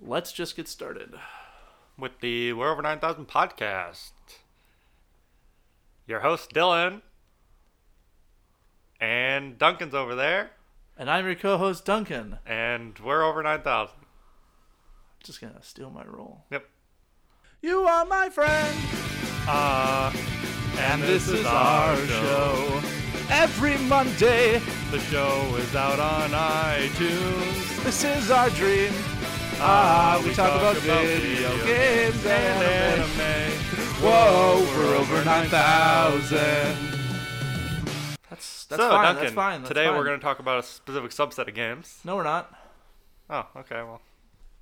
let's just get started. with the We're Over 9000 podcast. Your host, Dylan. And Duncan's over there. And I'm your co-host Duncan. And we're over 9000. Just gonna steal my role. Yep. You are my friend, Uh, and this is our show. Every Monday, The show is out on iTunes. this is our dream. Ah, we, talk, about, video games and anime. Whoa, we're over nine thousand. That's that's so, fine. Duncan, that's fine. That's today fine. we're going to talk about a specific subset of games. No, we're not. Oh, okay, well.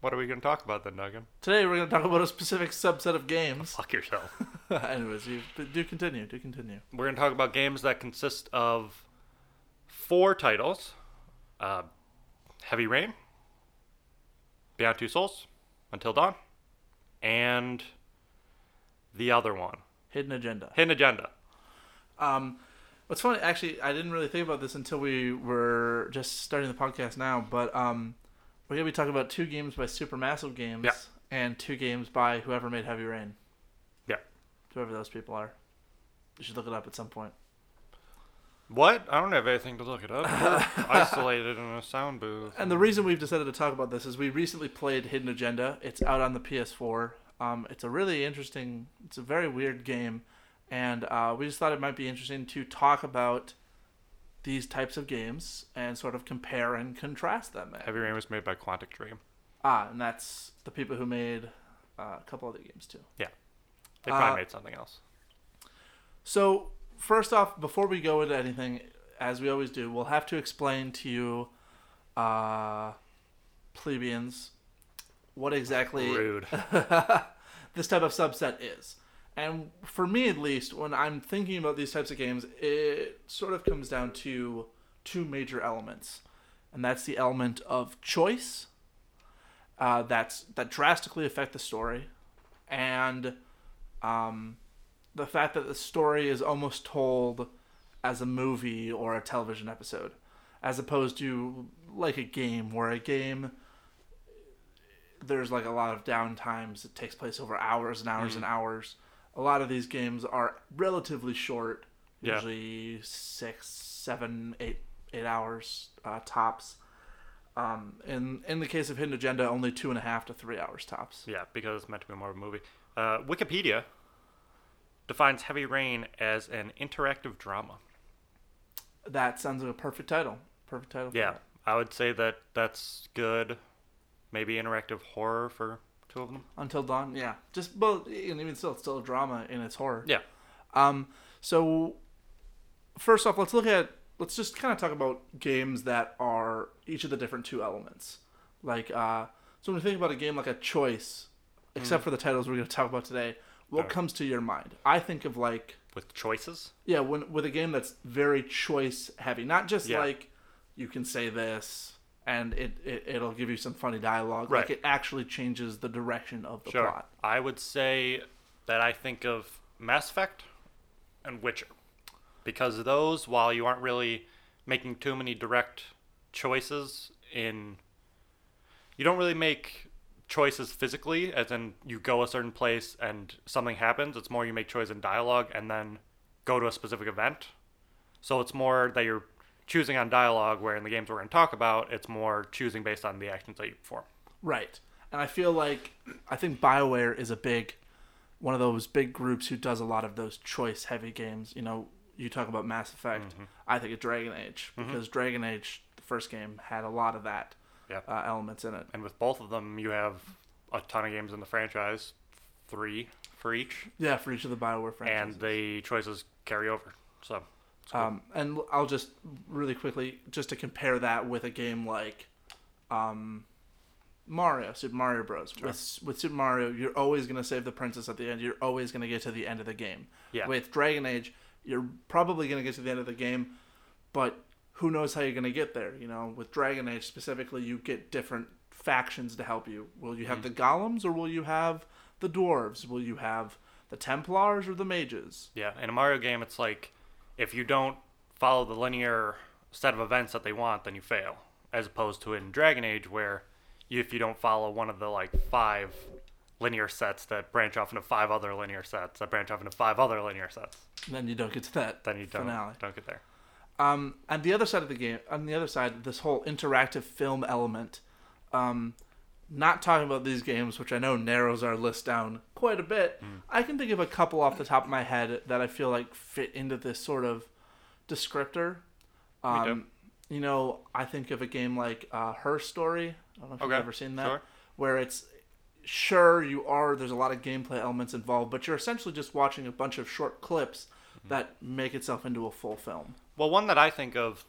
What are we going to talk about then, Duncan? Today we're gonna talk about a specific subset of games. Fuck yourself. Anyways, you do continue. Do continue. we're going to talk about games that consist of four titles uh, Heavy Rain, Beyond Two Souls, Until Dawn, and the other one, Hidden agenda. Hidden Agenda. Um, what's funny, actually, I didn't really think about this until we were just starting the podcast now. But um, we're gonna be talking about two games by Supermassive Games Yeah. and two games by whoever made Heavy Rain, Yeah. whoever those people are. You should look it up at some point. What? I don't have anything to look it up. We're isolated in a sound booth. And the reason we've decided to talk about this is we recently played Hidden Agenda. It's out on the PS4. Um, it's a really interesting, it's a very weird game, and uh, we just thought it might be interesting to talk about these types of games and sort of compare and contrast them. Heavy Rain was made by Quantic Dream. Ah, and that's the people who made uh, a couple other games too. Yeah, they probably Uh, made something else. So, first off, before we go into anything, as we always do, we'll have to explain to you, uh, plebeians, what exactly Rude. this type of subset is. And for me, at least, when I'm thinking about these types of games, it sort of comes down to two major elements, and that's the element of choice, uh, that's that drastically affect the story, and um, the fact that the story is almost told as a movie or a television episode, as opposed to like a game where a game there's like a lot of downtimes. It takes place over hours and hours and hours. A lot of these games are relatively short, Yeah. usually six, seven, eight, eight hours uh, tops. Um, in in the case of Hidden Agenda, only two and a half to three hours tops. Yeah, because it's meant to be more of a movie. Uh, Wikipedia defines Heavy Rain as an interactive drama. That sounds like a perfect title. Perfect title. for Yeah, that. I would say that that's good. Maybe interactive horror for two of them. Until Dawn. Yeah. Just well, and even still, it's still a drama in its horror. Yeah. Um, so first off, let's look at let's just kind of talk about games that are each of the different two elements. Like uh, so when we think about a game like a choice, except for the titles we're going to talk about today, what Alright. comes to your mind? I think of like With choices. yeah, when with a game that's very choice heavy, not just Yeah. like you can say this and it, it it'll give you some funny dialogue. Right. Like it actually changes the direction of the Sure. plot. I would say that I think of Mass Effect and Witcher. Because those, while you aren't really making too many direct choices in. You don't really make choices physically, as in you go a certain place and something happens. It's more you make choice in dialogue and then go to a specific event. So it's more that you're choosing on dialogue, where in the games we're going to talk about, it's more choosing based on the actions that you perform. Right. And I feel like I think BioWare is a big one of those big groups who does a lot of those choice heavy games. You know, you talk about Mass Effect. Mm-hmm. I think of Dragon Age because Dragon Age, the first game, had a lot of that Yeah. uh, elements in it. And with both of them, you have a ton of games in the franchise, three for each, Yeah, for each of the BioWare franchises. and the choices carry over. So, it's cool. Um, and I'll just really quickly just to compare that with a game like um, Mario, Super Mario Bros. With with Super Mario, you're always gonna save the princess at the end. You're always gonna get to the end of the game. Yeah. With Dragon Age, you're probably gonna get to the end of the game, but who knows how you're gonna get there? You know, with Dragon Age specifically, you get different factions to help you. Will you have mm-hmm. the golems or will you have the dwarves? Will you have the Templars or the mages? yeah, in a Mario game, it's like if you don't follow the linear set of events that they want, then you fail. As opposed to in Dragon Age, where if you don't follow one of the like five linear sets that branch off into five other linear sets that branch off into five other linear sets. then you don't get to that Then you don't finale. don't get there. Um, and the other side of the game, on the other side, this whole interactive film element. Um, not talking about these games, which I know narrows our list down quite a bit. I can think of a couple off the top of my head that I feel like fit into this sort of descriptor. Um. You know, I think of a game like uh, Her Story. I don't know if Okay, you've ever seen that, sure. where it's sure you are. There's a lot of gameplay elements involved, but you're essentially just watching a bunch of short clips. That make itself into a full film. Well, one that I think of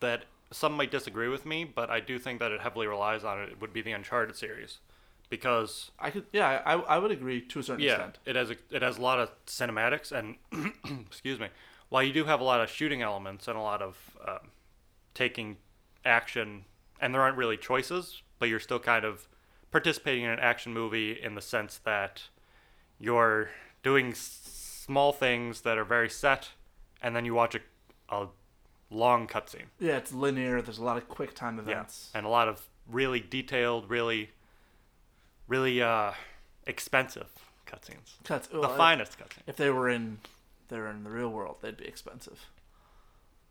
that some might disagree with me, but I do think that it heavily relies on it would be the Uncharted series, because I could, yeah, I, I would agree to a certain yeah, extent. it has a, it has a lot of cinematics and excuse me. While you do have a lot of shooting elements and a lot of um, taking action, and there aren't really choices, but you're still kind of participating in an action movie in the sense that you're doing small things that are very set, and then you watch a, a long cutscene. Yeah, it's linear. There's a lot of quick time Yeah, events. and a lot of really detailed, really, really uh, expensive cutscenes. Cuts. The well, finest cutscenes. If they were in, they were in the real world, they'd be expensive.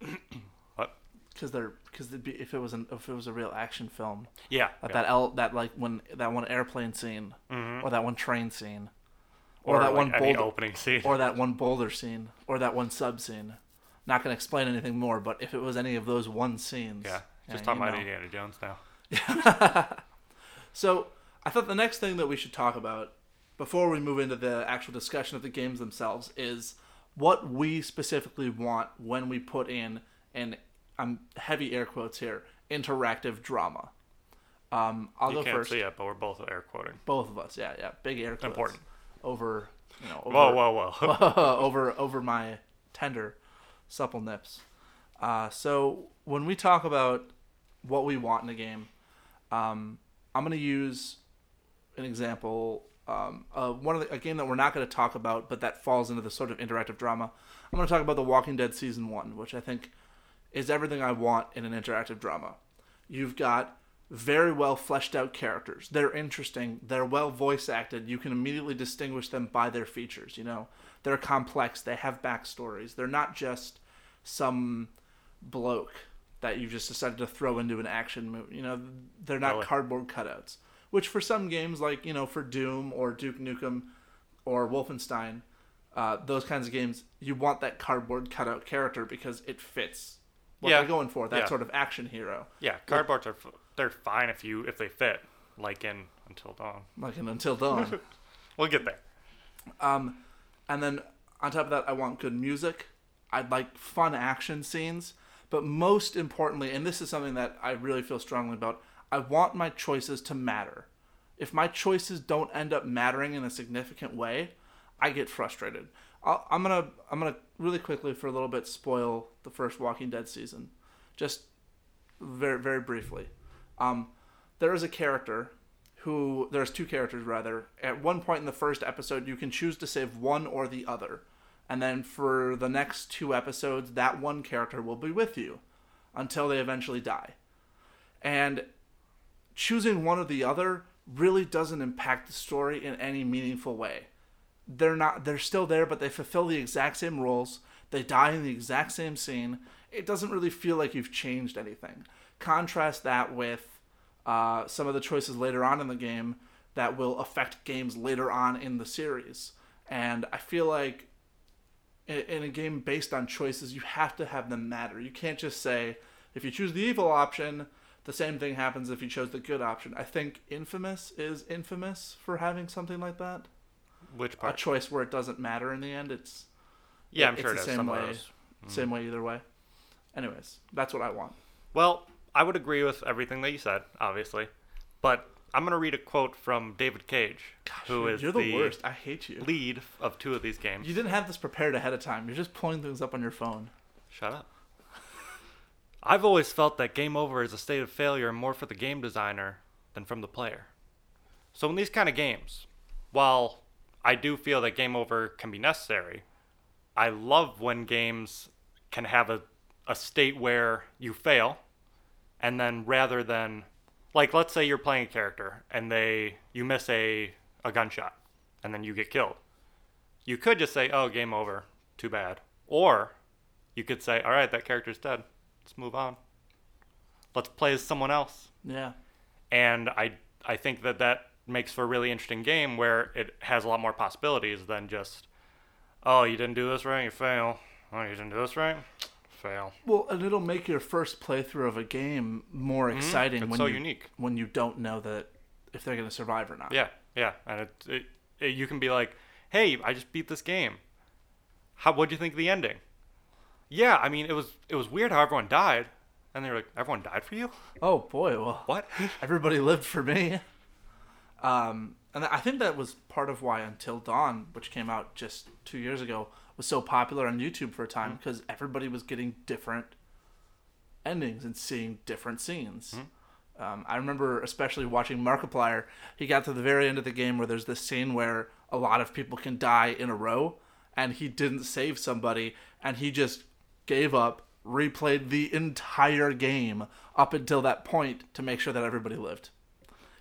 What? Because they're because they'd be if it was an if it was a real action film. Yeah. That yeah. that el, that like when that one airplane scene Mhm. or that one train scene or, or, that like one boulder opening scene. or that one boulder scene or that one sub scene. Not gonna explain anything more, but if it was any of those one scenes, yeah, just you talking about know. Indiana Jones now. So I thought the next thing that we should talk about before we move into the actual discussion of the games themselves is what we specifically want when we put in an I'm heavy air quotes here interactive drama. Um, I'll you go can't first. see it, but we're both air quoting. Both of us, yeah, yeah, big air quotes. Important. Over, you know, over, Whoa, whoa, whoa! over over my tender, supple nips. Uh, so when we talk about what we want in a game, um, I'm going to use an example. Um, uh, one of the, a game that we're not going to talk about, but that falls into the sort of interactive drama. I'm going to talk about The Walking Dead season one, which I think is everything I want in an interactive drama. You've got very well fleshed out characters. They're interesting. They're well voice acted. You can immediately distinguish them by their features. You know, they're complex. They have backstories. They're not just some bloke that you just decided to throw into an action movie. You know, they're not Really? cardboard cutouts. Which for some games, like you know, for Doom or Duke Nukem or Wolfenstein, uh, those kinds of games, you want that cardboard cutout character because it fits what Yeah. they're going for. That Yeah. sort of action hero, yeah, cardboard are they're fine if you if they fit, like in Until Dawn. like in Until Dawn. We'll get there. Um, and then on top of that, I want good music. I'd like fun action scenes. But most importantly, and this is something that I really feel strongly about, I want my choices to matter. If my choices don't end up mattering in a significant way, I get frustrated. I'll, I'm gonna I'm gonna really quickly for a little bit spoil the first Walking Dead season, just very very briefly. Um, there is a character who there's two characters rather. At one point in the first episode, you can choose to save one or the other, and then for the next two episodes, that one character will be with you until they eventually die. And choosing one or the other really doesn't impact the story in any meaningful way. They're not they're still there, but they fulfill the exact same roles. They die in the exact same scene. It doesn't really feel like you've changed anything. Contrast that with uh, some of the choices later on in the game that will affect games later on in the series. And I feel like in, in a game based on choices, you have to have them matter. You can't just say, if you choose the evil option, the same thing happens if you chose the good option. I think Infamous is infamous for having something like that. Which part? A choice where it doesn't matter in the end. It's yeah, I'm it's sure the it has same some way. those. same way either way. Anyways, that's what I want. Well, I would agree with everything that you said, obviously, but I'm gonna read a quote from David Cage, who is You're the, worst. I hate you. lead of two of these games. You didn't have this prepared ahead of time. You're just pulling things up on your phone. Shut up. I've always felt that game over is a state of failure more for the game designer than from the player. So in these kind of games, while I do feel that game over can be necessary, I love when games can have a, a state where you fail, and then rather than like let's say you're playing a character and they you miss a a gunshot and then you get killed. You could just say, "Oh, game over. Too bad." Or you could say, "All right, that character's dead. Let's move on. Let's play as someone else." Yeah. And I I think that that makes for a really interesting game where it has a lot more possibilities than just, "Oh, you didn't do this right, you fail. Oh, you didn't do this right, fail." Well, and it'll make your first playthrough of a game more exciting Mm-hmm. When so you, unique. when you don't know that if they're going to survive or not. Yeah, yeah, and it, it, it you can be like, "Hey, I just beat this game. How What do you think of the ending?" Yeah, I mean, it was it was weird how everyone died, and they were like, "Everyone died for you? Oh boy, well, What?" everybody lived for me. Um, and I think that was part of why Until Dawn, which came out just two years ago, was so popular on YouTube for a time because everybody was getting different endings and seeing different scenes. Um, I remember especially watching Markiplier. He got to the very end of the game where there's this scene where a lot of people can die in a row, and he didn't save somebody, and he just gave up, replayed the entire game up until that point to make sure that everybody lived.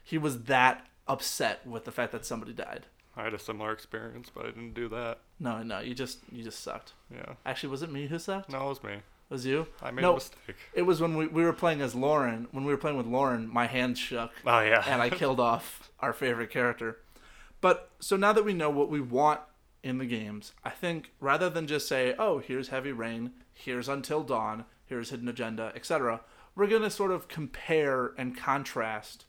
He was that upset with the fact that somebody died. I had a similar experience, but I didn't do that. No, no, you just you just sucked. Yeah, Actually, was it me who sucked? no, it was me. It was you? I made no, a mistake. it was when we, we were playing as Lauren. When we were playing with Lauren, my hands shook. Oh yeah, and I killed off our favorite character. But so now that we know what we want in the games, I think rather than just say, "Oh, here's Heavy Rain, here's Until Dawn, here's Hidden Agenda, etc., we're going to sort of compare and contrast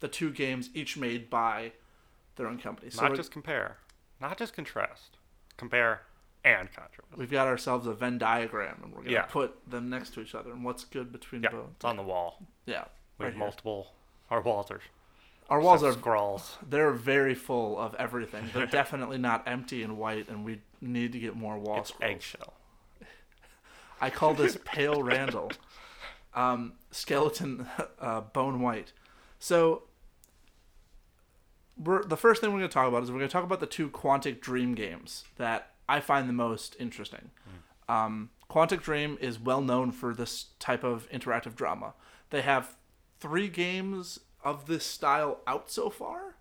the two games each made by their own companies. So not just compare, not just contrast, compare and contrast. we've got ourselves a Venn diagram and we're going to Yeah. put them next to each other and what's good between Yeah, both. it's on the wall. Yeah. We right have multiple. Our walls are Our walls are scrolls. they're very full of everything. They're definitely not empty and white, and we need to get more wall It's scrolls. eggshell. I call this pale Randall, um, skeleton uh, bone white. So, we're the first thing we're going to talk about is we're going to talk about the two Quantic Dream games that I find the most interesting. Um, Quantic Dream is well known for this type of interactive drama. They have three games of this style out so far,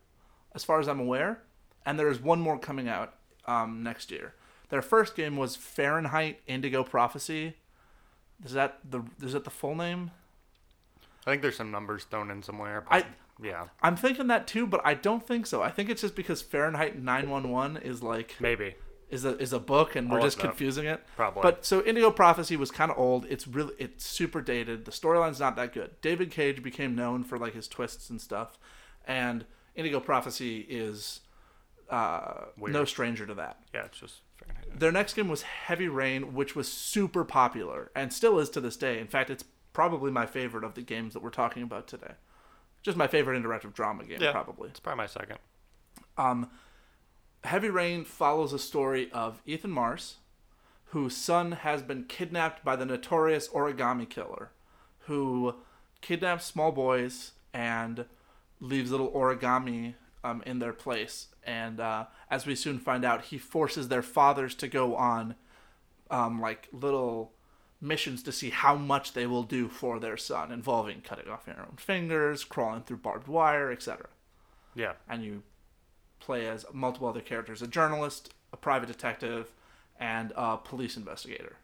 as far as I'm aware, and there is one more coming out um, next year. Their first game was Fahrenheit Indigo Prophecy. Is that the is that the full name? I think there's some numbers thrown in somewhere. I- But yeah, I'm thinking that too, but I don't think so. I think it's just because Fahrenheit 911 is like maybe is a is a book and we're just confusing it. Probably. But so Indigo Prophecy was kind of old. It's really it's super dated. The storyline's not that good. David Cage became known for like his twists and stuff, and Indigo Prophecy is uh, no stranger to that. yeah, it's just Fahrenheit. Their next game was Heavy Rain, which was super popular and still is to this day. In fact, it's probably my favorite of the games that we're talking about today. Just my favorite interactive drama game, Yeah. probably. It's probably my second. Um, Heavy Rain follows a story of Ethan Mars, whose son has been kidnapped by the notorious origami killer, who kidnaps small boys and leaves little origami um, in their place. And uh, as we soon find out, he forces their fathers to go on um, like little missions to see how much they will do for their son, involving cutting off your own fingers, crawling through barbed wire, etc Yeah, and you play as multiple other characters a journalist, a private detective, and a police investigator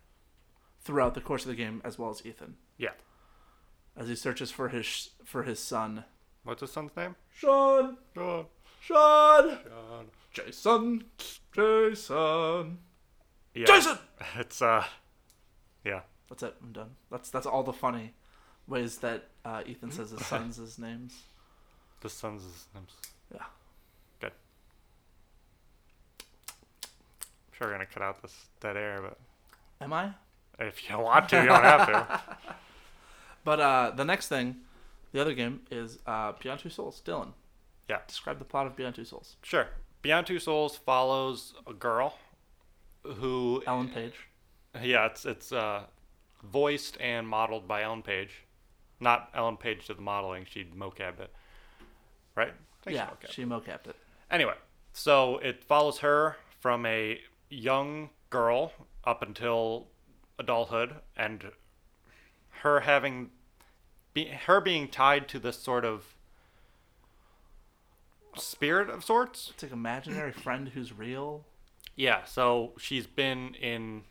throughout the course of the game, as well as Ethan, yeah. as he searches for his for his son. What's his son's name? Sean! Sean. Sean! Sean. Jason! Jason! Yeah. Jason! It's uh, yeah. That's it. I'm done. That's that's all the funny ways that uh, Ethan says his sons' his names. The son's his name's. Yeah. Good. I'm sure we're gonna cut out this dead air, but Am I? if you want to, you don't have to. But uh, the next thing, the other game is uh, Beyond Two Souls. Dylan. Yeah. Describe the plot of Beyond Two Souls. Sure. Beyond Two Souls follows a girl who Ellen Page. Yeah, it's it's uh, voiced and modeled by Ellen Page. Not Ellen Page did the modeling; she mocapped it, right? She yeah, mocapped. she mocapped it. Anyway, so it follows her from a young girl up until adulthood, and her having be, her being tied to this sort of spirit of sorts. It's like imaginary friend who's real. Yeah, so she's been in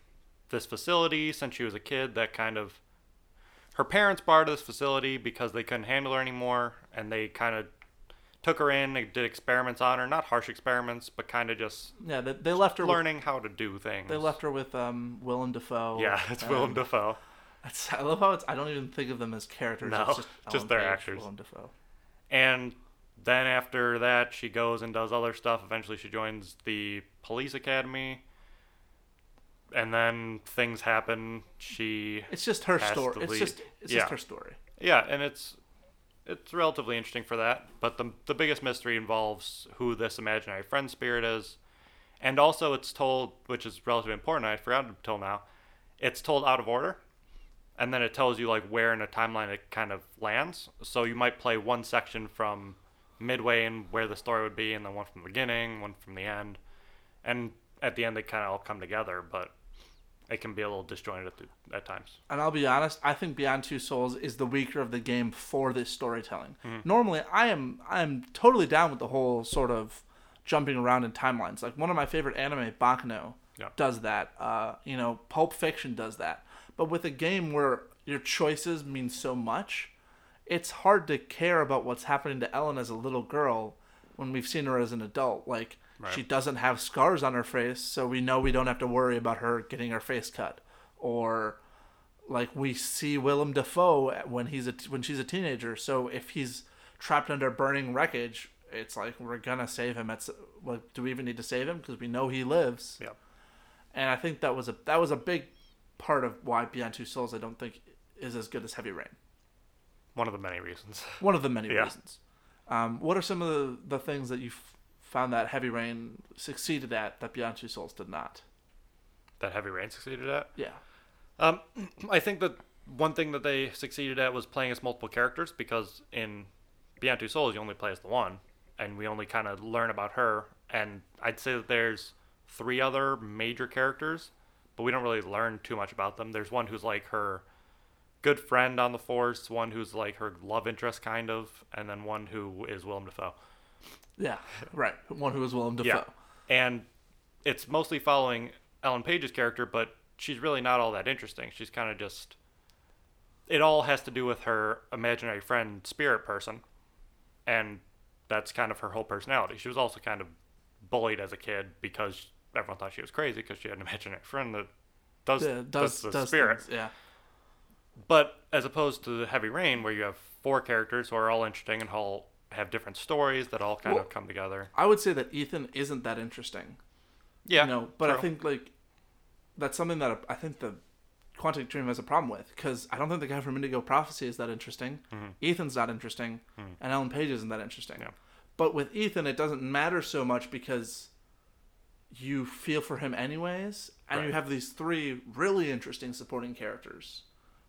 this facility since she was a kid. That kind of her parents to this facility because they couldn't handle her anymore, and they kind of took her in. They did experiments on her, not harsh experiments, but kind of just Yeah, they, they left her. With, learning how to do things. they left her with um, Willem Dafoe. Yeah, it's Willem and Dafoe. It's, I love how it's. I don't even think of them as characters. No, it's just, just their Page, actors. Willem Dafoe. And then after that, she goes and does other stuff. Eventually, she joins the police academy. And then things happen. She It's just her story. to It's just it's Yeah. just her story. Yeah, and it's it's relatively interesting for that. But the the biggest mystery involves who this imaginary friend spirit is, and also it's told, which is relatively important. I forgot until now. It's told out of order, and then it tells you like where in a timeline it kind of lands. So you might play one section from midway and where the story would be, and then one from the beginning, one from the end, and at the end they kind of all come together. But it can be a little disjointed at, the, at times. And I'll be honest, I think Beyond Two Souls is the weaker of the game for this storytelling. Mm-hmm. Normally, I am I am totally down with the whole sort of jumping around in timelines. Like one of my favorite anime, Baccano, Yeah. does that. Uh, you know, Pulp Fiction does that. But with a game where your choices mean so much, it's hard to care about what's happening to Ellen as a little girl when we've seen her as an adult. Like Right. she doesn't have scars on her face, so we know we don't have to worry about her getting her face cut. Or like we see Willem Dafoe when he's a when she's a teenager. So if he's trapped under burning wreckage, it's like we're gonna save him. It's like, do we even need to save him because we know he lives? Yeah. And I think that was a that was a big part of why Beyond Two Souls I don't think is as good as Heavy Rain. One of the many reasons. One of the many Yeah. reasons. Um, what are some of the, the things that you found that Heavy Rain succeeded at that Beyond Two Souls did not? that Heavy Rain succeeded at. Yeah. Um, I think that one thing that they succeeded at was playing as multiple characters because in Beyond Two Souls you only play as the one, and we only kind of learn about her. And I'd say that there's three other major characters, but we don't really learn too much about them. There's one who's like her good friend on the force, one who's like her love interest kind of, and then one who is Willem Dafoe. Yeah. Right. One who was Willem Dafoe. Yeah. And it's mostly following Ellen Page's character, but she's really not all that interesting. She's kind of just. It all has to do with her imaginary friend, spirit person. And that's kind of her whole personality. She was also kind of bullied as a kid because everyone thought she was crazy because she had an imaginary friend that does, Yeah, does, does the does spirit. things, Yeah. But as opposed to the Heavy Rain, where you have four characters who are all interesting and all have different stories that all kind Well- of come together. I would say that Ethan isn't that interesting. Yeah. You know, but I think like that's something that I think the Quantic Dream has a problem with because I don't think the guy from Indigo Prophecy is that interesting. Mm-hmm. Ethan's not interesting, mm-hmm. and Ellen Page isn't that interesting. Yeah. But with Ethan, it doesn't matter so much because you feel for him anyways, and you have these three really interesting supporting characters.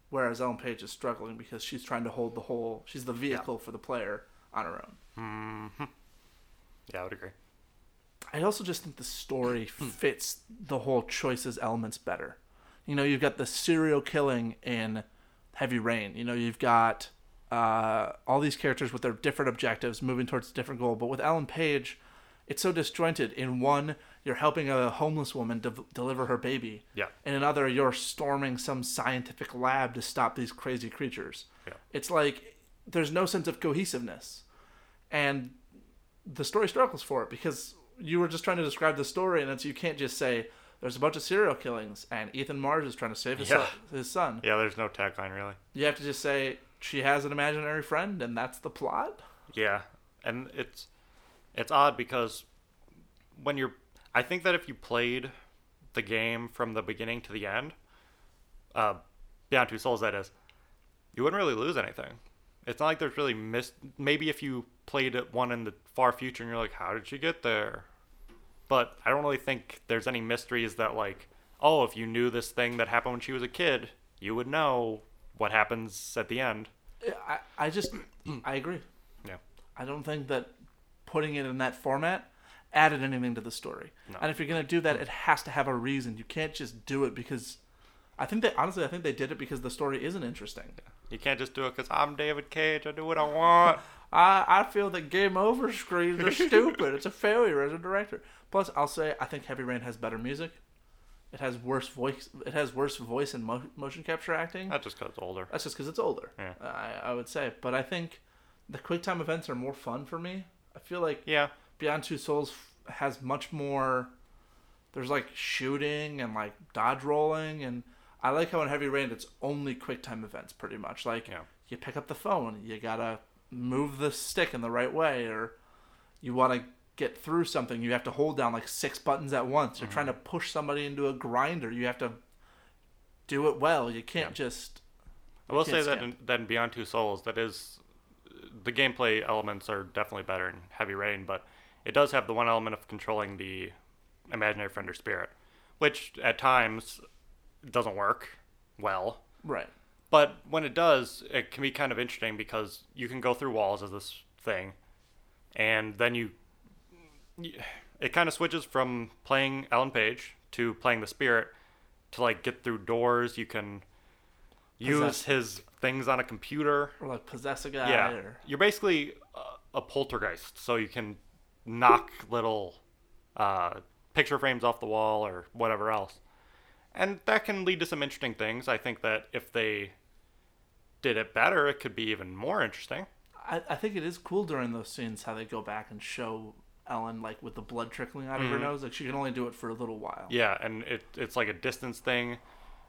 Whereas Ellen Page is struggling because she's trying to hold the whole. She's the vehicle for the player on her own. Yeah, I would agree. I also just think the story fits the whole choices elements better. You know, you've got the serial killing in Heavy Rain. You know, you've got uh, all these characters with their different objectives moving towards a different goal. But with Ellen Page, it's so disjointed. In one, you're helping a homeless woman de- deliver her baby. Yeah. In another, you're storming some scientific lab to stop these crazy creatures. Yeah. It's like there's no sense of cohesiveness. And the story struggles for it because you were just trying to describe the story, and it's you can't just say there's a bunch of serial killings and Ethan Mars is trying to save his, Yeah. son, his son. Yeah, there's no tagline really. You have to just say she has an imaginary friend, and that's the plot. Yeah, and it's it's odd because when you're, I think that if you played the game from the beginning to the end, uh, Beyond Two Souls, that is, you wouldn't really lose anything. It's not like there's really missed. Maybe if you played it one in the far future and you're like, how did she get there? But I don't really think there's any mysteries that like, oh, if you knew this thing that happened when she was a kid, you would know what happens at the end. I, I just I agree. Yeah. I don't think that putting it in that format added anything to the story. No. And if you're gonna do that, it has to have a reason. You can't just do it because I think they honestly I think they did it because the story isn't interesting. You can't just do it because I'm David Cage. I do what I want. I, I feel that game over screens are stupid. It's a failure as a director. Plus, I'll say I think Heavy Rain has better music. It has worse voice. It has worse voice and mo- motion capture acting. That's just because it's older. That's just because it's older. Yeah. I, I would say, but I think the quick time events are more fun for me. I feel like Yeah. Beyond Two Souls f- has much more. There's like shooting and like dodge rolling, and I like how in Heavy Rain it's only quick time events pretty much. Like Yeah. you pick up the phone, you gotta move the stick in the right way, or you want to get through something, you have to hold down like six buttons at once. You're trying to mm-hmm. push somebody into a grinder, you have to do it well. You can't just. I will say that in, that in Beyond Two Souls, that is, the gameplay elements are definitely better in Heavy Rain, but it does have the one element of controlling the imaginary friend or spirit, which at times doesn't work well. Right. But when it does, it can be kind of interesting because you can go through walls as this thing, and then you, it kind of switches from playing Ellen Page to playing the spirit to like get through doors. You can use Possess- his things on a computer. Or like possess a guy. Yeah, Or, you're basically a, a poltergeist, so you can knock little uh, picture frames off the wall or whatever else, and that can lead to some interesting things. I think that if they did it better, it could be even more interesting. I, I think it is cool during those scenes how they go back and show Ellen like with the blood trickling out of her nose. Like she can only do it for a little while. Yeah, and it it's like a distance thing,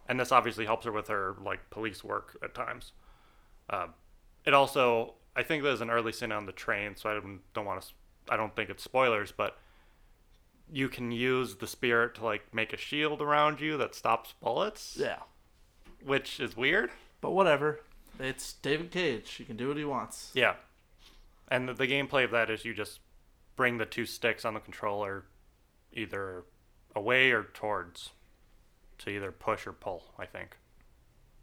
and this obviously helps her with her like police work at times. Um, it also, I think there's an early scene on the train, so I don't don't want to. I don't think it's spoilers, but you can use the spirit to like make a shield around you that stops bullets, Yeah. which is weird. But whatever. It's David Cage. He can do what he wants. Yeah, and the, the gameplay of that is you just bring the two sticks on the controller either away or towards to either push or pull. I think,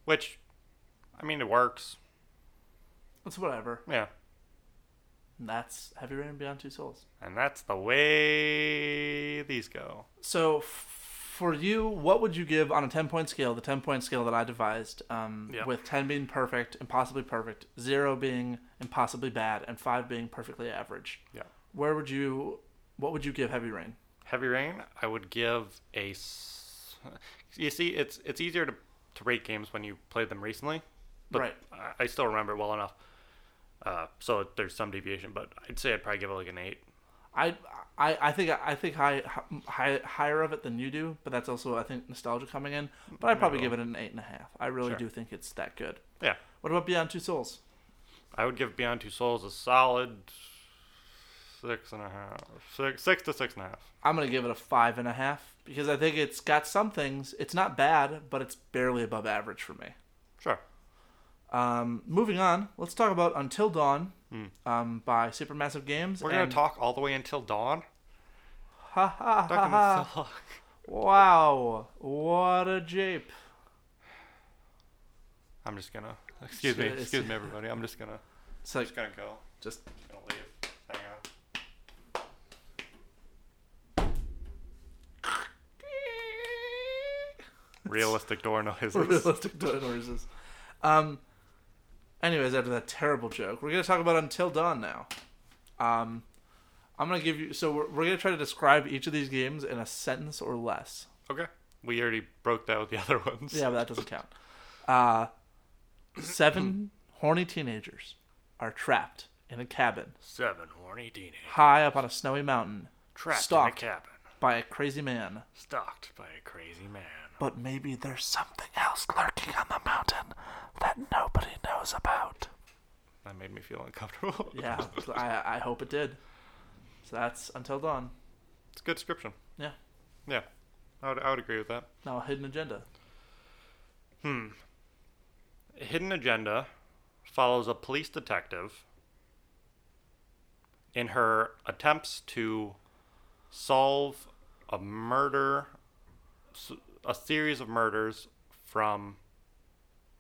which, I mean, it works. It's whatever. Yeah, And that's Heavy Rain Beyond Two Souls. and that's the way these go. So f- for you, what would you give on a 10 point scale, the 10 point scale that I devised, um, Yeah. with 10 being perfect, impossibly perfect, 0 being impossibly bad, and 5 being perfectly average? Yeah. Where would you, what would you give Heavy Rain? Heavy Rain, I would give a. s- You see, it's it's easier to to rate games when you played them recently, but Right. I, I still remember it well enough. Uh, so there's some deviation, but I'd say I'd probably give it like an eight. I, I, I think I think high, high, higher of it than you do, but that's also I think nostalgia coming in. But I'd probably give it an eight and a half. I really Sure. do think it's that good. Yeah. What about Beyond Two Souls? I would give Beyond Two Souls a solid six and a half, six, six to six and a half. I'm gonna give it a five and a half because I think it's got some things. It's not bad, but it's barely above average for me. Sure. Um, moving on, let's talk about Until Dawn Hmm. um, by Supermassive Games. We're gonna talk all the way until dawn. Ha ha ha Talking ha! Wow, what a jape! I'm just gonna. Excuse me. Excuse me, everybody. I'm just gonna. It's like Just gonna go. just Just gonna leave. Hang on. Realistic door noises. realistic door noises. Um. Anyways, after that terrible joke, we're gonna talk about Until Dawn now. Um, I'm gonna give you. So we're, we're gonna try to describe each of these games in a sentence or less. Okay. We already broke that with the other ones. Yeah, but that doesn't count. Uh, seven horny teenagers are trapped in a cabin Seven horny teenagers high up on a snowy mountain trapped Stalked. in a cabin, by a crazy man. stalked by a crazy man. But maybe there's something else lurking on the mountain that nobody knows about. That made me feel uncomfortable. Yeah, I, I hope it did. So that's Until Dawn. it's a good description. Yeah. Yeah. I would, I would agree with that. Now, hidden agenda. Hmm. Hidden Agenda follows a police detective in her attempts to solve a murder, a series of murders from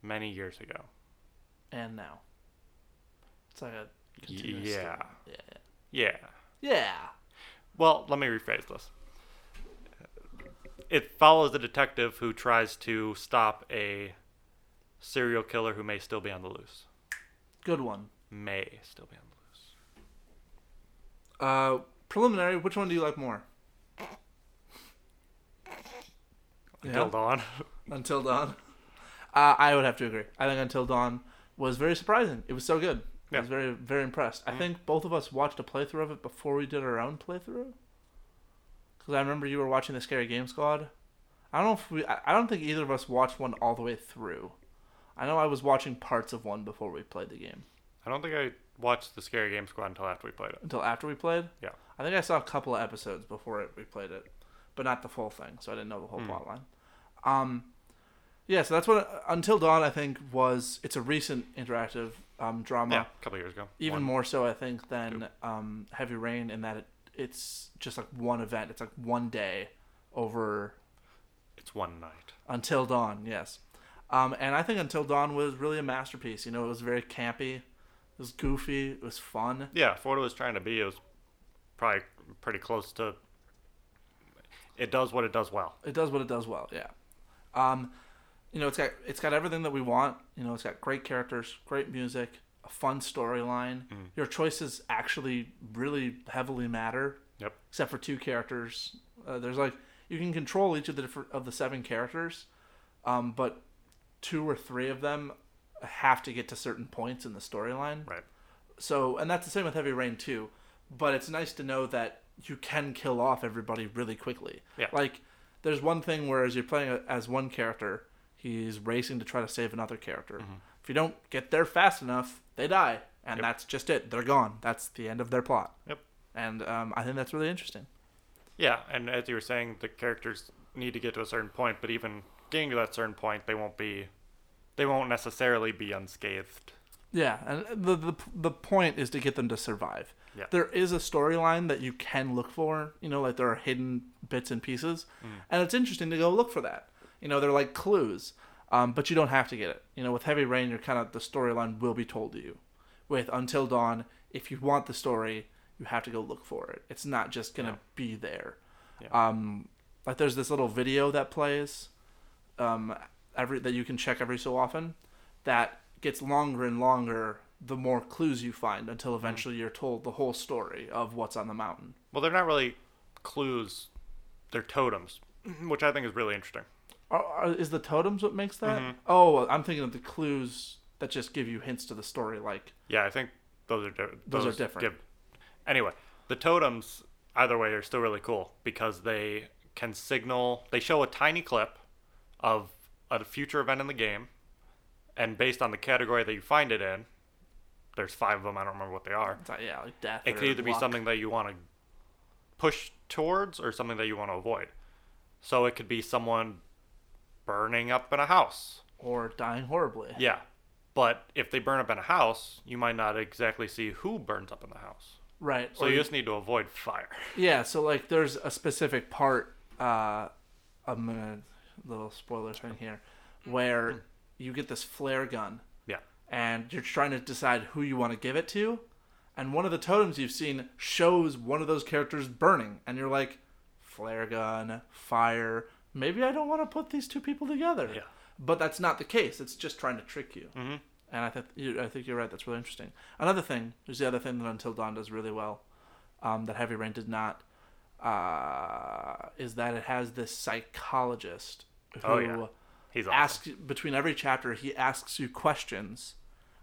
many years ago. And now. It's like a continuous yeah. thing. Yeah. Yeah. Yeah. Well, let me rephrase this. It follows a detective who tries to stop a serial killer who may still be on the loose. Good one. May still be on the loose. Uh, preliminary. Which one do you like more? Until Yeah. Dawn. Until Dawn. Uh, I would have to agree. I think Until Dawn was very surprising. It was so good. I was very very impressed. I Mhm. think both of us watched a playthrough of it before we did our own playthrough. Because I remember you were watching the Scary Game Squad. I don't know if we. I don't think either of us watched one all the way through. I know I was watching parts of one before we played the game. I don't think I watched the Scary Game Squad until after we played it. Until after we played. Yeah. I think I saw a couple of episodes before we played it, but not the full thing, so I didn't know the whole Hmm. plot line. Um, yeah, so that's what Until Dawn I think was. It's a recent interactive um, drama, Yeah, a couple years ago. even One. more so I think than um, Heavy Rain in that it, it's just like one event. It's like one day over It's one night. Until Dawn. Yes, um, and I think Until Dawn was really a masterpiece. You know, it was very campy, it was goofy, it was fun. Yeah, for what it was trying to be, it was probably pretty close to. It does what it does well. It does what it does well. Yeah. Um, you know, it's got it's got everything that we want. You know, it's got great characters, great music, a fun storyline. Mm. Your choices actually really heavily matter. Yep. Except for two characters. Uh, there's like you can control each of the different of the seven characters, um, but two or three of them have to get to certain points in the storyline. Right. So, and that's the same with Heavy Rain too. But it's nice to know that you can kill off everybody really quickly. Yeah. Like, there's one thing where as you're playing as one character, he's racing to try to save another character. If you don't get there fast enough, they die, and Yep. that's just it. They're gone. That's the end of their plot. Yep. And um, I think that's really interesting. Yeah, and as you were saying, the characters need to get to a certain point, but even getting to that certain point, they won't be, they won't necessarily be unscathed. Yeah, and the the the point is to get them to survive. Yeah. There is a storyline that you can look for, you know, like there are hidden bits and pieces, and it's interesting to go look for that. You know, they're like clues, um, but you don't have to get it. You know, with Heavy Rain, you're kind of the storyline will be told to you. With Until Dawn, if you want the story, you have to go look for it. It's not just gonna Yeah. be there. Yeah. Um, like there's this little video that plays, um, every that you can check every so often, that gets longer and longer the more clues you find until eventually you're told the whole story of what's on the mountain. Well, they're not really clues; they're totems, which I think is really interesting. Are, are, is the totems what makes that? Mhm. Oh, I'm thinking of the clues that just give you hints to the story, like Yeah, I think those are di- Those are different. Give... Anyway, the totems either way are still really cool because they can signal. They show a tiny clip of a future event in the game, and based on the category that you find it in, there's five of them. I don't remember what they are. it's like, yeah, like death. It could either be something that you want to push towards or something that you want to avoid. So it could be someone burning up in a house. or dying horribly. Yeah. But if they burn up in a house, you might not exactly see who burns up in the house. Right. So or you just need to avoid fire. Yeah, so like there's a specific part uh I'm gonna little spoiler thing here where you get this flare gun. And you're trying to decide who you want to give it to and one of the totems you've seen shows one of those characters burning and you're like flare gun, fire, maybe I don't want to put these two people together. Yeah. But that's not the case. It's just trying to trick you. Mhm. And I think you, I think you're right. That's really interesting. Another thing, there's the other thing that Until Dawn does really well, um, that Heavy Rain did not, uh, is that it has this psychologist who Oh, yeah. He's awesome. asks between every chapter he asks you questions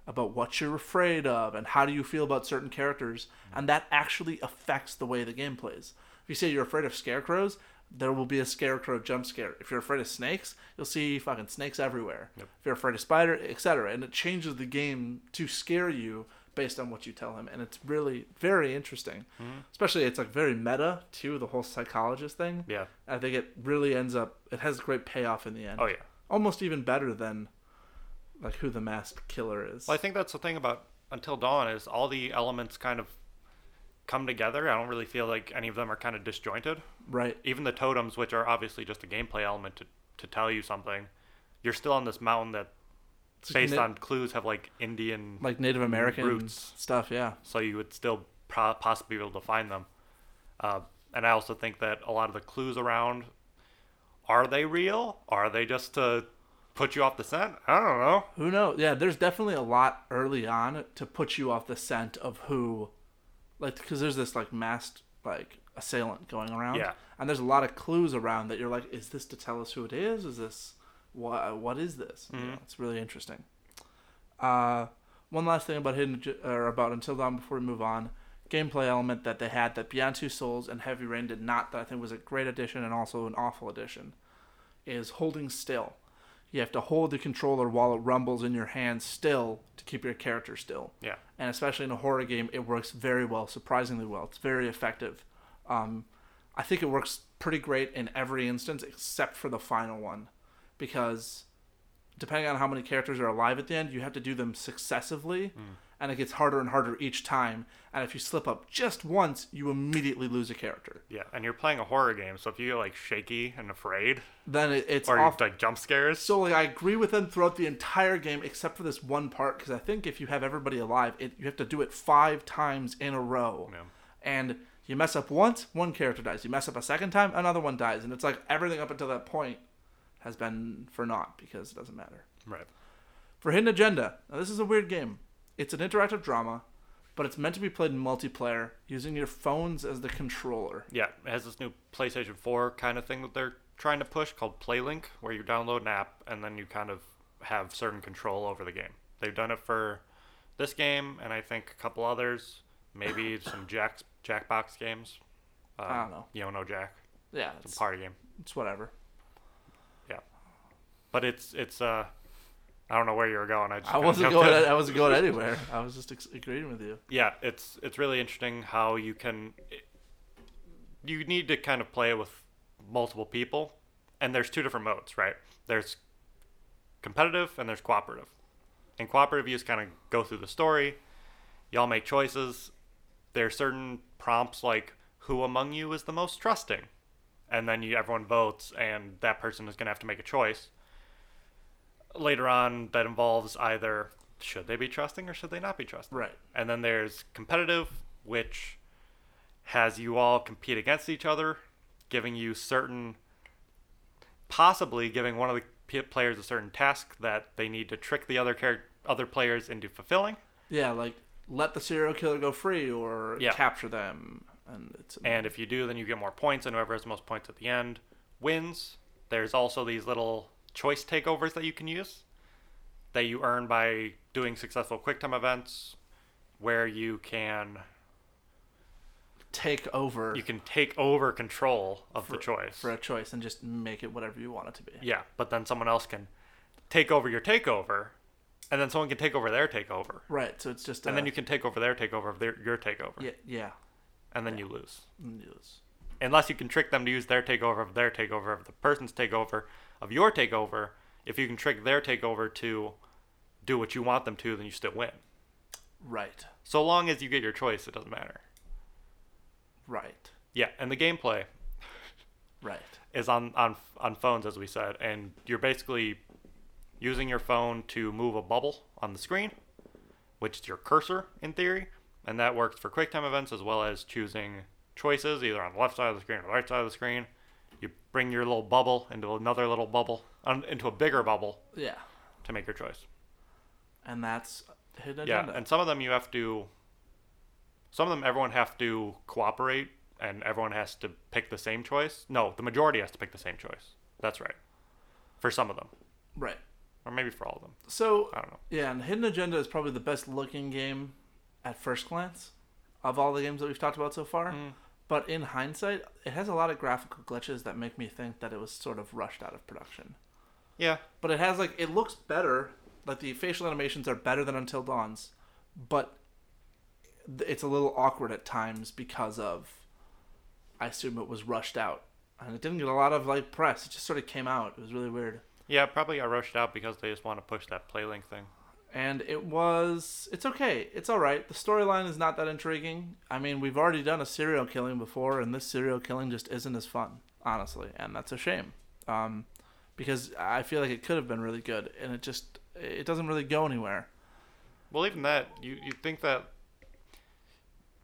about what you're afraid of and how do you feel about certain characters, and that actually affects the way the game plays. If you say you're afraid of scarecrows, there will be a scarecrow jump scare. If you're afraid of snakes, you'll see fucking snakes everywhere. Yep. If you're afraid of spider, etc., and it changes the game to scare you based on what you tell him, and it's really very interesting. Mm-hmm. Especially, it's like very meta too. The whole psychologist thing. Yeah. I think it really ends up. It has a great payoff in the end Oh yeah. Almost even better than like who the masked killer is. Well, I think that's the thing about Until Dawn is all the elements kind of come together. I don't really feel like any of them are kind of disjointed. right. Even the totems, which are obviously just a gameplay element to, to tell you something, you're still on this mountain that, It's based na- on clues, have like Indian, like Native American roots. stuff. Yeah. so you would still pro- possibly be able to find them. Uh, and I also think that a lot of the clues around are they real? Are they just to put you off the scent. I don't know. Who knows? Yeah, there's definitely a lot early on to put you off the scent of who, like, because there's this like masked like assailant going around. Yeah. And there's a lot of clues around that you're like, is this to tell us who it is? Is this what? What is this? You know, it's really interesting. Uh, one last thing about hidden or about Until Dawn before we move on. Gameplay element that they had that Beyond Two Souls and Heavy Rain did not. That I think was a great addition and also an awful addition. Is holding still. You have to hold the controller while it rumbles in your hand still to keep your character still. Yeah. And especially in a horror game, it works very well, surprisingly well. It's very effective. Um, I think it works pretty great in every instance except for the final one, because depending on how many characters are alive at the end, you have to do them successively, and it gets harder and harder each time. And if you slip up just once, you immediately lose a character. Yeah, and you're playing a horror game, so if you get like shaky and afraid, Then it, it's or you off. like jump scares, So like I agree with them throughout the entire game except for this one part because I think if you have everybody alive, it, you have to do it five times in a row, Yeah. and you mess up once, one character dies. You mess up a second time, another one dies, and it's like everything up until that point has been for naught because it doesn't matter. right? For Hidden Agenda, now this is a weird game. It's an interactive drama, but it's meant to be played in multiplayer using your phones as the controller. Yeah, it has this new PlayStation 4 kind of thing that they're trying to push called PlayLink, where you download an app and then you kind of have certain control over the game. They've done it for this game and I think a couple others, maybe some Jack Jackbox games. Um, I don't know. You don't know Jack? Yeah, It's it's, a party game. it's whatever. Yeah, but it's it's uh, I don't know where you were going. I just I wasn't going. in. I wasn't going anywhere. I was just ex- agreeing with you. yeah, it's it's really interesting how you can. You need to kind of play with multiple people, and there's two different modes, right? There's competitive and there's cooperative. In cooperative, you just kind of go through the story. Y'all make choices. There are certain prompts like who among you is the most trusting, and then you everyone votes, and that person is gonna have to make a choice. Later on, that involves either should they be trusting or should they not be trusting. Right. And then there's competitive, which has you all compete against each other, giving you certain, possibly giving one of the players a certain task that they need to trick the other char- other players into fulfilling. Yeah, like let the serial killer go free or Yeah. capture them, and it's And if you do, then you get more points, and whoever has the most points at the end wins. There's also these little choice takeovers that you can use that you earn by doing successful QuickTime events, where you can take over you can take over control of for, the choice. for a choice and just make it whatever you want it to be. Yeah, but then someone else can take over your takeover, and then someone can take over their takeover, Right. So it's just and then uh, you can take over their takeover of their your takeover, yeah yeah and then you lose. news. Unless you can trick them to use their takeover of their takeover of the person's takeover of your takeover. If you can trick their takeover to do what you want them to, then you still win. Right. So long as you get your choice, it doesn't matter. Right. Yeah, and the gameplay Right. is on on on phones as we said and you're basically using your phone to move a bubble on the screen which is your cursor in theory and that works for quicktime events as well as choosing choices either on the left side of the screen or the right side of the screen you bring your little bubble into another little bubble into a bigger bubble Yeah. to make your choice And that's hidden yeah agenda. and some of them you have to some of them everyone have to cooperate and everyone has to pick the same choice no the majority has to pick the same choice that's right for some of them right. or maybe for all of them So i don't know yeah, and hidden agenda is probably the best looking game at first glance of all the games that we've talked about so far. Mm. But in hindsight, it has a lot of graphical glitches that make me think that it was sort of rushed out of production. yeah But it has like it looks better. Like the facial animations are better than Until Dawn's, but it's a little awkward at times because of I assume it was rushed out. And it didn't get a lot of like press. It just sort of came out. It was really weird. yeah probably got rushed out because they just want to push that playlink thing And it was it's okay. It's all right. The storyline is not that intriguing. I mean, we've already done a serial killing before and this serial killing just isn't as fun, honestly, and that's a shame. Um because I feel like it could have been really good and it just it doesn't really go anywhere. well even that you you think that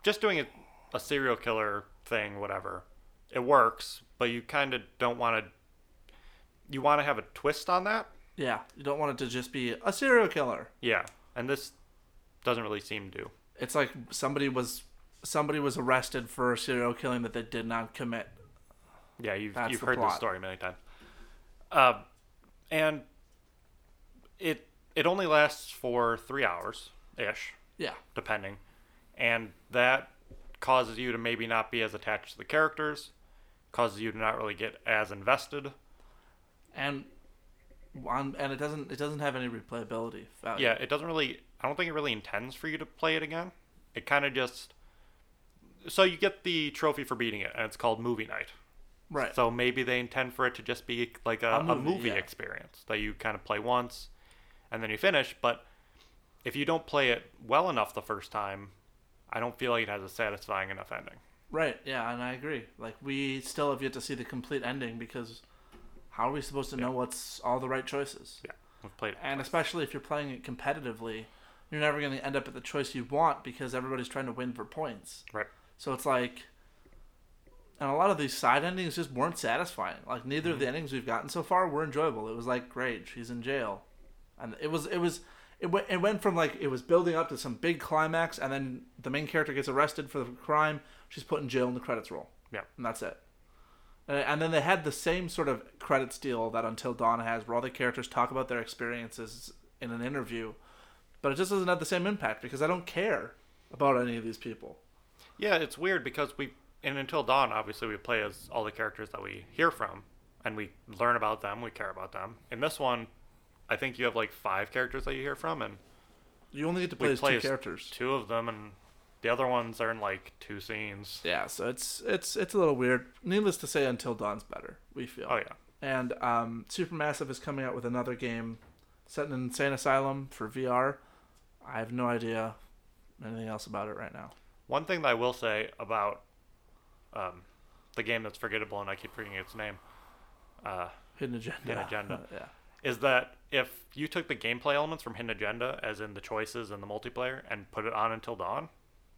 just doing a, a serial killer thing whatever it works but you kind of don't want to you want to have a twist on that Yeah, you don't want it to just be a serial killer. Yeah, and this doesn't really seem to. It's like somebody was somebody was arrested for a serial killing that they did not commit. Yeah, you've That's you've heard plot. this story many times. Uh, and it it only lasts for three hours ish, Yeah. depending, and that causes you to maybe not be as attached to the characters, causes you to not really get as invested. And on, and it doesn't it doesn't have any replayability value. Yeah, it doesn't really. I don't think it really intends for you to play it again. It kind of just. So you get the trophy for beating it, and it's called Movie Night. Right. So maybe they intend for it to just be like a, A a movie, movie, yeah. experience that you kind of play once and then you finish. But if you don't play it well enough the first time, I don't feel like it has a satisfying enough ending. Right. Yeah, and I agree. Like we still have yet to see the complete ending because how are we supposed to know what's all the right choices? Yeah, we've played it. And especially if you're playing it competitively, you're never going to end up at the choice you want because everybody's trying to win for points. Right. So it's like, and a lot of these side endings just weren't satisfying. Like neither of the mm-hmm. endings we've gotten so far were enjoyable. It was like, great, she's in jail, and it was it was it went it went from like it was building up to some big climax, and then the main character gets arrested for the crime. She's put in jail, and the credits roll. Yeah. and that's it. Uh, And then they had the same sort of credits deal that Until Dawn has, where all the characters talk about their experiences in an interview, but it just doesn't have the same impact because I don't care about any of these people. Yeah, it's weird because we in Until Dawn, obviously we play as all the characters that we hear from, and we learn about them. We care about them. In this one, I think you have like five characters that you hear from, and You only get to play play two characters. two of them, and the other ones are in like two scenes. Yeah, so it's it's it's a little weird. Needless to say, Until Dawn's better. We feel. Oh yeah, And um, Supermassive is coming out with another game set in an insane asylum for VR. I have no idea anything else about it right now. One thing that I will say about um, the game that's forgettable, and I keep forgetting its name, uh, Hidden agenda. Hidden Agenda. yeah. is that if you took the gameplay elements from Hidden Agenda, as in the choices and the multiplayer, and put it on Until Dawn,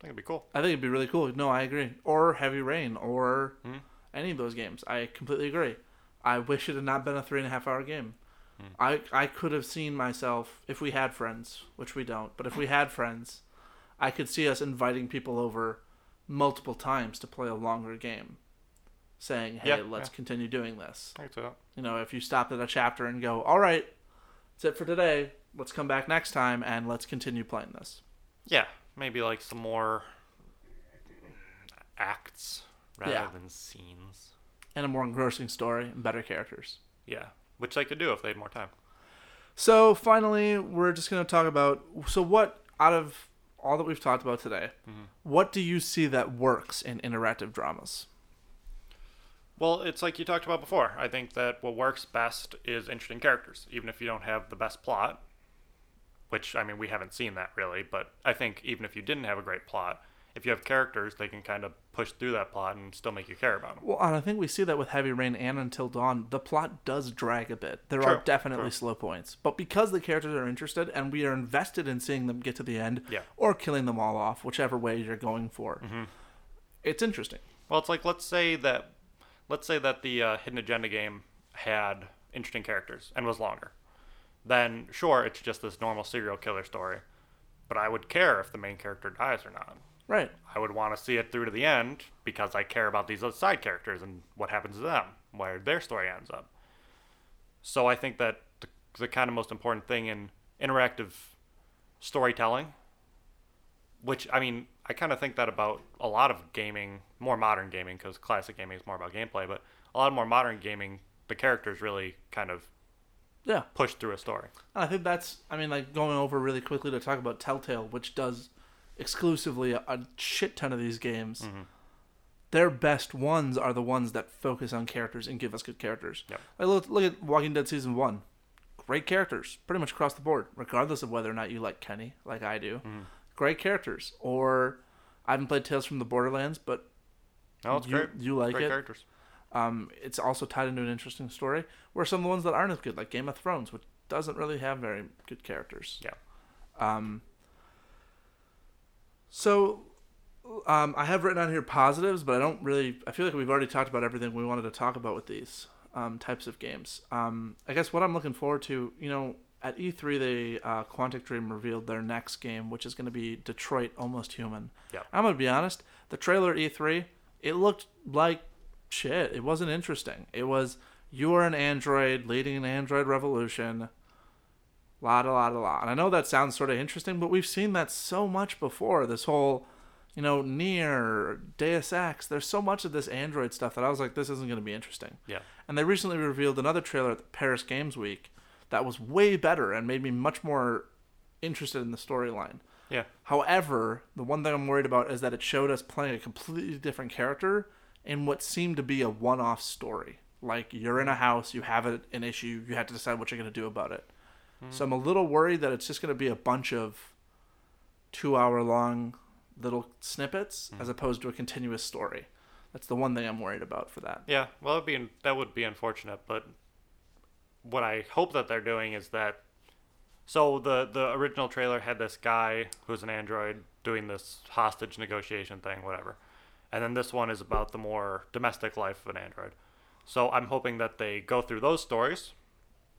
I think it'd be cool. I think it'd be really cool. No, I agree. Or Heavy Rain, or Hmm. any of those games. I completely agree. I wish it had not been a three and a half hour game. Hmm. I I could have seen myself if we had friends, which we don't. But if we had friends, I could see us inviting people over multiple times to play a longer game, saying, "Hey, Yeah, let's yeah. continue doing this." Could. You know, if you stopped at a chapter and go, "All right, that's it for today. Let's come back next time and let's continue playing this." Yeah, maybe like some more acts rather Yeah. than scenes. And a more engrossing story and better characters. Yeah, which they could do if they had more time. So finally, we're just going to talk about. So what out of all that we've talked about today, mm-hmm. what do you see that works in interactive dramas? Well, it's like you talked about before. I think that what works best is interesting characters, even if you don't have the best plot. Which I mean, we haven't seen that really, but I think even if you didn't have a great plot, if you have characters, they can kind of push through that plot and still make you care about them. Well, and I think we see that with Heavy Rain and Until Dawn. The plot does drag a bit. There are definitely true. slow points, but because the characters are interested and we are invested in seeing them get to the end, Yeah. or killing them all off, whichever way you're going for, Mm-hmm. it's interesting. Well, it's like let's say that let's say that the uh, hidden agenda game had interesting characters and was longer. Then sure, it's just this normal serial killer story, but I would care if the main character dies or not. Right. I would want to see it through to the end because I care about these other side characters and what happens to them, where their story ends up. So I think that the, the kind of most important thing in interactive storytelling, which I mean, I kind of think that about a lot of gaming, more modern gaming, because classic gaming is more about gameplay, but a lot of more modern gaming, the characters really kind of Yeah. push through a story. And I think that's, I mean, like going over really quickly to talk about Telltale, which does exclusively a, a shit ton of these games. Mm-hmm. Their best ones are the ones that focus on characters and give us good characters. Yep. Like look, look at Walking Dead season one, great characters, pretty much across the board, regardless of whether or not you like Kenny, like I do. Mm-hmm. Great characters. Or I haven't played Tales from the Borderlands, but Oh, it's you, great. you like great it. characters. Um, it's also tied into an interesting story. Where some of the ones that aren't as good, like Game of Thrones, which doesn't really have very good characters. Yeah. Um, so, um, I have written on here positives, but I don't really. I feel like we've already talked about everything we wanted to talk about with these. um, types of games. Um, I guess what I'm looking forward to, you know, at E3 they uh, Quantic Dream revealed their next game, which is going to be Detroit Almost Human. Yeah. I'm gonna be honest. The trailer E3, it looked like shit. It wasn't interesting. It was you are an android leading an android revolution. Lot a lot a lot. And I know that sounds sort of interesting, but we've seen that so much before. This whole, you know, NieR, Deus Ex. There's so much of this android stuff that I was like, this isn't going to be interesting. Yeah. And they recently revealed another trailer at the Paris Games Week that was way better and made me much more interested in the storyline. Yeah. However, the one thing I'm worried about is that it showed us playing a completely different character in what seemed to be a one-off story. Like you're in a house, you have a, an issue, you have to decide what you're going to do about it. Hmm. So I'm a little worried that it's just going to be a bunch of two-hour-long little snippets hmm. as opposed to a continuous story. That's the one thing I'm worried about for that. Yeah, well, it'd be that would be unfortunate, but what I hope that they're doing is that. So the the original trailer had this guy who's an android doing this hostage negotiation thing, whatever, and then this one is about the more domestic life of an android. So I'm hoping that they go through those stories,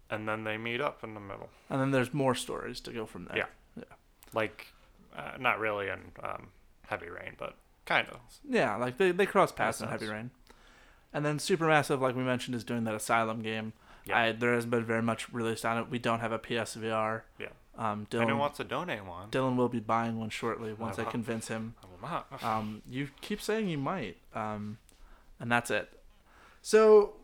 and then they meet up in the middle, And then there's more stories to go from there. Yeah. Yeah. like uh, not really in um, Heavy Rain, but kind of. Yeah, like they, they cross paths in Heavy. Rain. And then Supermassive, like we mentioned, is doing that Asylum game. Yeah. I, there hasn't been very much released on it. We don't have a PSVR. Yeah. Um, Anyone Dylan, wants to donate one? Dylan will be buying one shortly once I Uh-huh. convince him. I will not. Um, you keep saying you might. Um, and that's it. So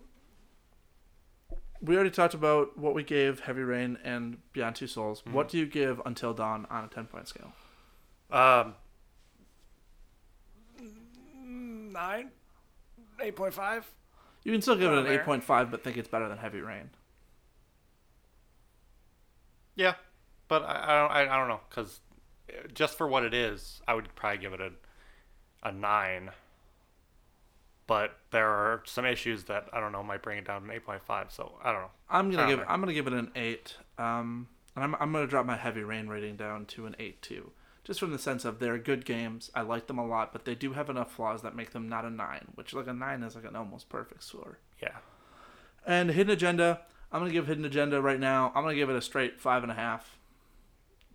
we already talked about what we gave Heavy Rain and Beyond Two Souls. Mm-hmm. What do you give Until Dawn on a 10 point scale? Um, nine, eight point five. You can still give it an 8.5, but think it's better than Heavy Rain. Yeah, but I, I don't. I, I don't know because just for what it is, I would probably give it a a nine. But there are some issues that I don't know might bring it down to an eight point five. So I don't know. I'm gonna give there. I'm gonna give it an eight. Um, and I'm I'm gonna drop my heavy rain rating down to an eight too, just from the sense of they're good games. I like them a lot, but they do have enough flaws that make them not a nine, which like a nine is like an almost perfect score. Yeah. And Hidden Agenda, I'm gonna give Hidden Agenda right now. I'm gonna give it a straight five and a half.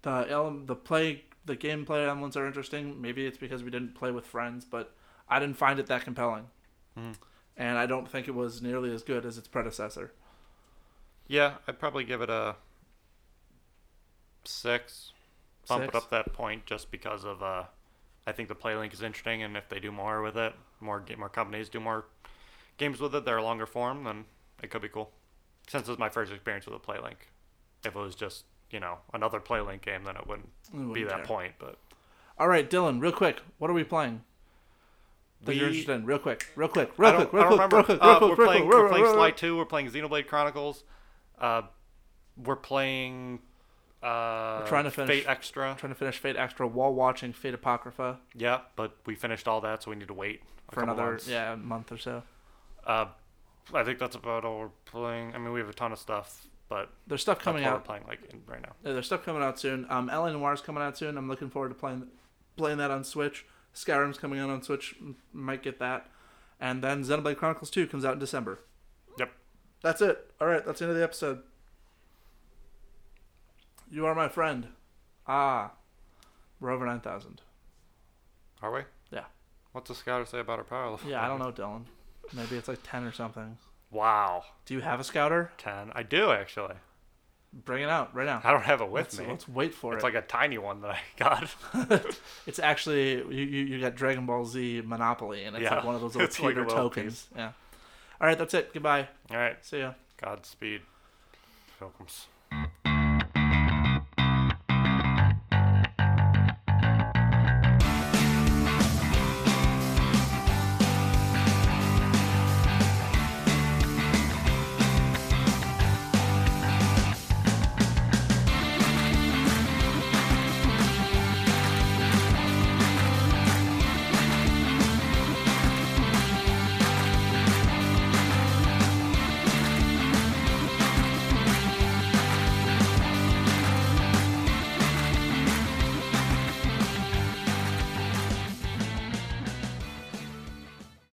The ele- the play the gameplay elements are interesting. Maybe it's because we didn't play with friends, but I didn't find it that compelling. Mhm. And I don't think it was nearly as good as its predecessor. Yeah, I'd probably give it a six. Bump Six? it up that point just because of uh, I think the play link is interesting, and if they do more with it, more more companies do more games with it that are longer form, then it could be cool. Since it was my first experience with a PlayLink, if it was just you know another PlayLink game, then it wouldn't I wouldn't be that care. point. But All right, Dylan, real quick, what are we playing? That you're interested in? Real quick, real quick, I real don't, quick, real quick, real quick, Uh, real quick, we're playing quick, we're playing quick, Sly Two. We're playing Xenoblade Chronicles. Uh, we're playing. Uh, trying to finish- Fate Extra. Trying to finish Fate Extra while watching Fate Apocrypha Yeah, but we finished all that, so we need to wait a for another months. yeah month or so. Uh, I think that's about all we're playing. I mean, we have a ton of stuff, but There's stuff coming out. playing like in, right now. Yeah, there's stuff coming out soon. Um, LA Noire's coming out soon. I'm looking forward to playing playing that on Switch. Skyrim's coming out on Switch. Might get that. And then Xenoblade Chronicles 2 comes out in December. Yep. That's it. All right, that's the end of the episode. You are my friend. Ah, we're over 9,000. Are we? Yeah. What's the scouter say about our power level? Yeah, I don't know, Dylan. Maybe it's like 10 or something. Wow, Do you have a scouter? ten. I do actually. Bring it out right now. I don't have it with Let's, me. let's wait for It's it. It's like a tiny one that I got. It's actually you, you, got Dragon Ball Z Monopoly, and it's Yeah, like one of those little it's like a Peter little tokens. Yeah. All right, that's it. Goodbye. all right. See ya. Godspeed, Pilgrims.